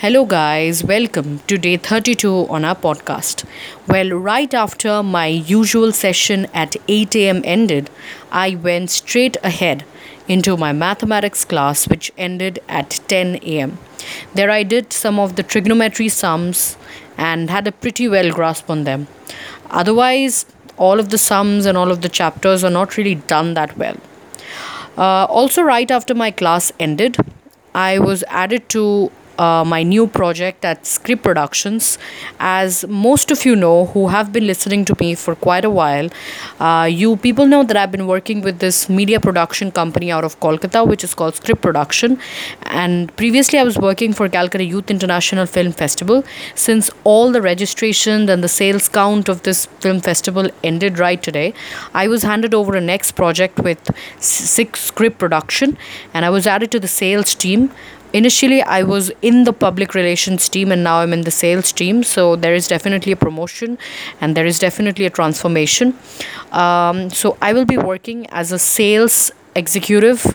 Hello, guys, welcome to day 32 on our podcast. Well, right after my usual session at 8 am ended, I went straight ahead into my mathematics class, which ended at 10 am. There, I did some of the trigonometry sums and had a pretty well grasp on them. Otherwise, all of the sums and all of the chapters are not really done that well. Uh, also, right after my class ended, I was added to uh, my new project at Script Productions. As most of you know, who have been listening to me for quite a while, uh, you people know that I've been working with this media production company out of Kolkata, which is called Script Production. And previously, I was working for Calcutta Youth International Film Festival. Since all the registration and the sales count of this film festival ended right today, I was handed over a next project with six script production, and I was added to the sales team initially i was in the public relations team and now i'm in the sales team so there is definitely a promotion and there is definitely a transformation um, so i will be working as a sales executive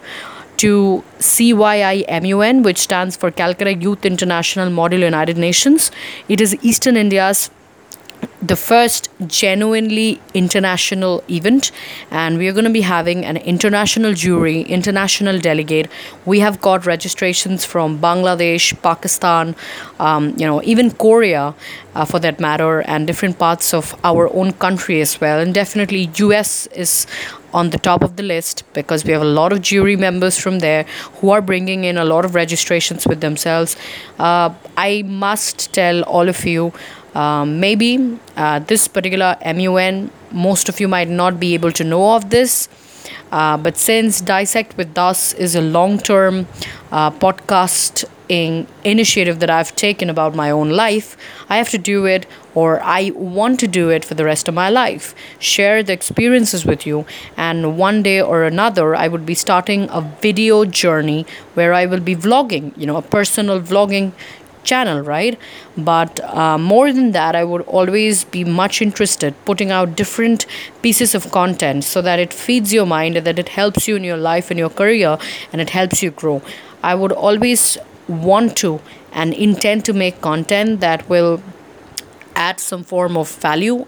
to CYIMUN, which stands for Calcutta Youth International Model United Nations. It is Eastern India's the first genuinely international event and we are going to be having an international jury international delegate. We have got registrations from bangladesh pakistan um, you know even korea uh, for that matter and different parts of our own country as well. And definitely us is on the top of the list because we have a lot of jury members from there who are bringing in a lot of registrations with themselves. Uh, i must tell all of you um, maybe uh, this particular MUN, most of you might not be able to know of this. Uh, but since Dissect with Das is a long term uh, podcasting initiative that I've taken about my own life, I have to do it or I want to do it for the rest of my life. Share the experiences with you, and one day or another, I would be starting a video journey where I will be vlogging, you know, a personal vlogging channel right? But uh, more than that i would always be much interested putting out different pieces of content so that it feeds your mind and that it helps you in your life and your career and it helps you grow. I would always want to and intend to make content that will add some form of value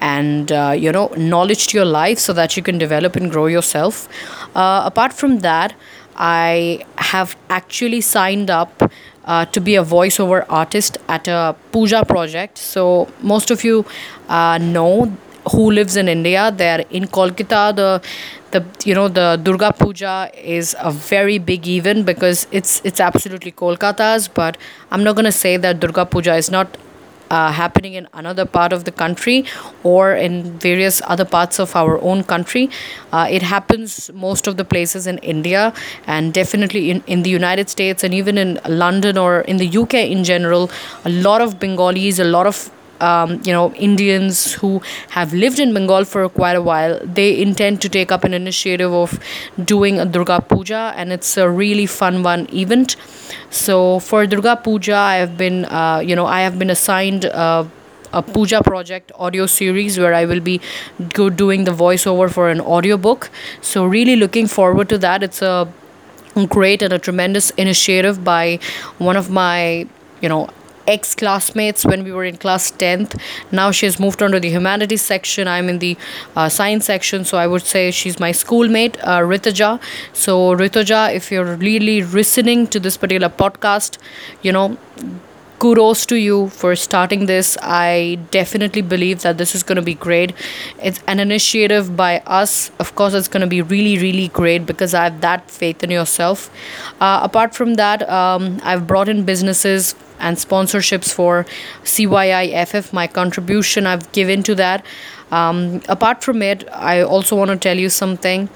and uh, you know knowledge to your life so that you can develop and grow yourself. Uh, apart from that i have actually signed up uh, to be a voiceover artist at a puja project. So most of you uh, know who lives in india. They're in kolkata. The the you know the durga puja is a very big event because it's it's absolutely kolkata's but i'm not to say that durga puja is not uh, happening in another part of the country or in various other parts of our own country. Uh, it happens most of the places in India and definitely in, in the United States and even in London or in the UK in general. A lot of Bengalis, a lot of um, you know Indians who have lived in Bengal for quite a while, they intend to take up an initiative of doing a Durga Puja, and it's a really fun one event. So for Durga Puja, I have been uh, you know I have been assigned. Uh, a puja project audio series where i will be go doing the voiceover for an audiobook so really looking forward to that it's a great and a tremendous initiative by one of my you know ex classmates when we were in class 10th. Now she has moved on to the humanities section. I'm in the uh, science section, so I would say she's my schoolmate, uh, Ritaja. So, Ritaja, if you're really listening to this particular podcast, you know, kudos to you for starting this. I definitely believe that this is going to be great. It's an initiative by us. Of course, it's going to be really, really great because I have that faith in yourself. Uh, apart from that, um, I've brought in businesses and sponsorships for CYIFF, my contribution I've given to that. Um, apart from it, I also want to tell you something.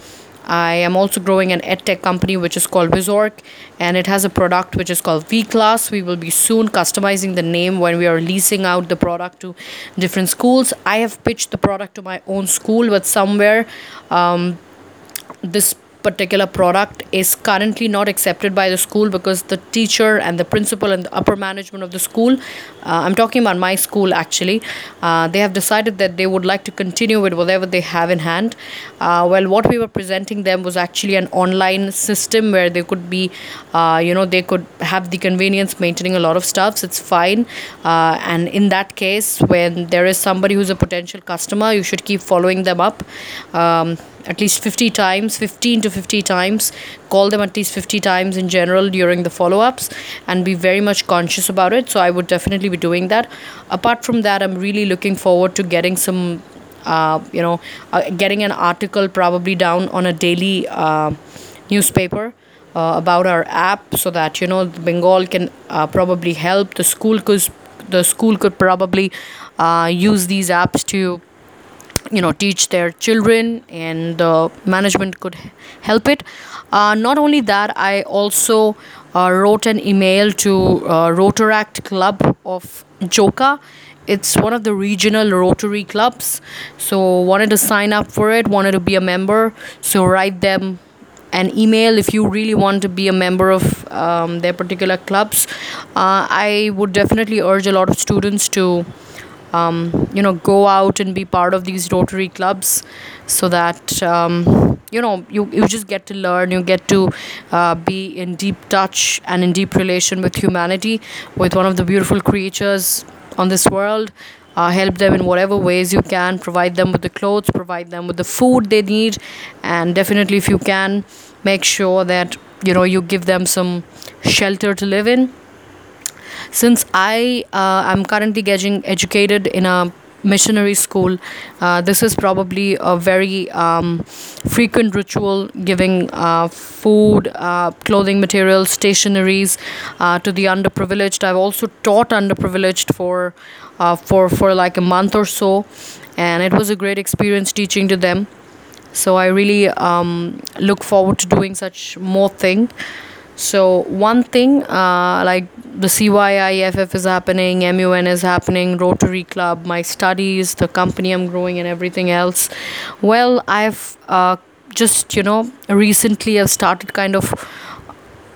I am also growing an edtech company which is called Vizork and it has a product which is called V Class. We will be soon customizing the name when we are leasing out the product to different schools. I have pitched the product to my own school, but somewhere um, this particular product is currently not accepted by the school because the teacher and the principal and the upper management of the school uh, i'm talking about my school actually uh, they have decided that they would like to continue with whatever they have in hand. Uh, well what we were presenting them was actually an online system where they could be uh, you know they could have the convenience maintaining a lot of stuffs it's fine. Uh, and in that case when there is somebody who's a potential customer you should keep following them up um, at least 50 times 15 to 50 times call them at least 50 times in general during the follow-ups and be very much conscious about it. So i would definitely be doing that. Apart from that i'm really looking forward to getting some uh, you know uh, getting an article probably down on a daily uh, newspaper uh, about our app so that you know bengal can uh, probably help. The school because the school could probably uh, use these apps to you know teach their children and the management could help it. Uh, not only that i also uh, wrote an email to uh, rotaract club of joka. It's one of the regional rotary clubs. So wanted to sign up for it wanted to be a member. So write them an email if you really want to be a member of um, their particular clubs. Uh, i would definitely urge a lot of students to um, you know go out and be part of these rotary clubs so that um, you know you, you just get to learn you get to uh, be in deep touch and in deep relation with humanity with one of the beautiful creatures on this world. Uh, help them in whatever ways you can provide them with the clothes provide them with the food they need and definitely if you can make sure that you know you give them some shelter to live in since I uh, am currently getting educated in a missionary school, uh, this is probably a very um, frequent ritual giving uh, food, uh, clothing materials, stationaries uh, to the underprivileged. I've also taught underprivileged for uh, for for like a month or so, and it was a great experience teaching to them. So I really um, look forward to doing such more thing. So one thing uh, like the CYIFF is happening, MUN is happening, Rotary Club, my studies, the company I'm growing, and everything else. Well, I've uh, just you know recently I've started kind of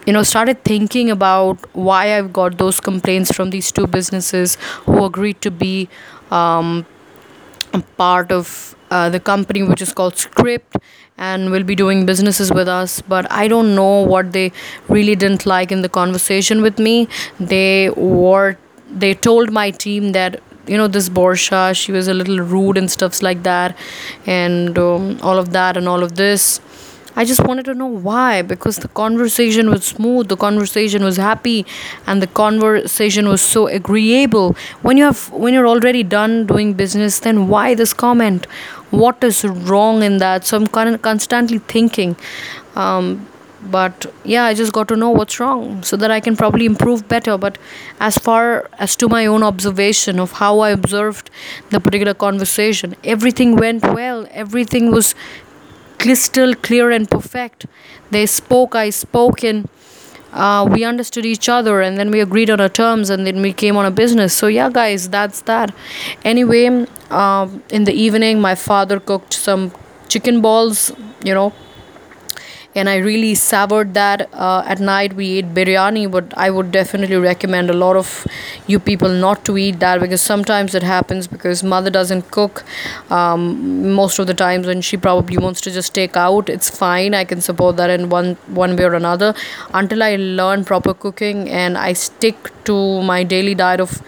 you know started thinking about why I've got those complaints from these two businesses who agreed to be um, part of uh, the company which is called Script and will be doing businesses with us. But I don't know what they really didn't like in the conversation with me. They were they told my team that you know this Borsha she was a little rude and stuffs like that and um, all of that and all of this I just wanted to know why because the conversation was smooth, the conversation was happy, and the conversation was so agreeable. When you have when you're already done doing business, then why this comment? What is wrong in that? So I'm con- constantly thinking. Um, but yeah i just got to know what's wrong so that i can probably improve better but as far as to my own observation of how i observed the particular conversation everything went well everything was crystal clear and perfect. They spoke, I spoke, and uh, we understood each other, and then we agreed on our terms, and then we came on a business. So, yeah, guys, that's that. Anyway, uh, in the evening, my father cooked some chicken balls, you know, and I really savored that. Uh, at night, we ate biryani, but I would definitely recommend a lot of you people not to eat that because sometimes it happens because mother doesn't cook. Um, most of the times, when she probably wants to just take out, it's fine. I can support that in one one way or another. Until I learn proper cooking and I stick to my daily diet of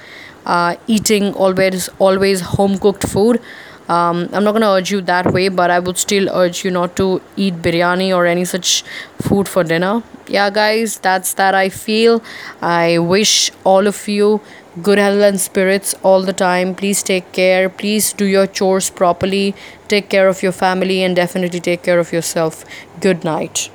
uh, eating always always home cooked food um, i'm not going to urge you that way but i would still urge you not to eat biryani or any such food for dinner. Yeah guys that's that i feel. I wish all of you good health and spirits all the time. Please take care. Please do your chores properly. Take care of your family and definitely take care of yourself. Good night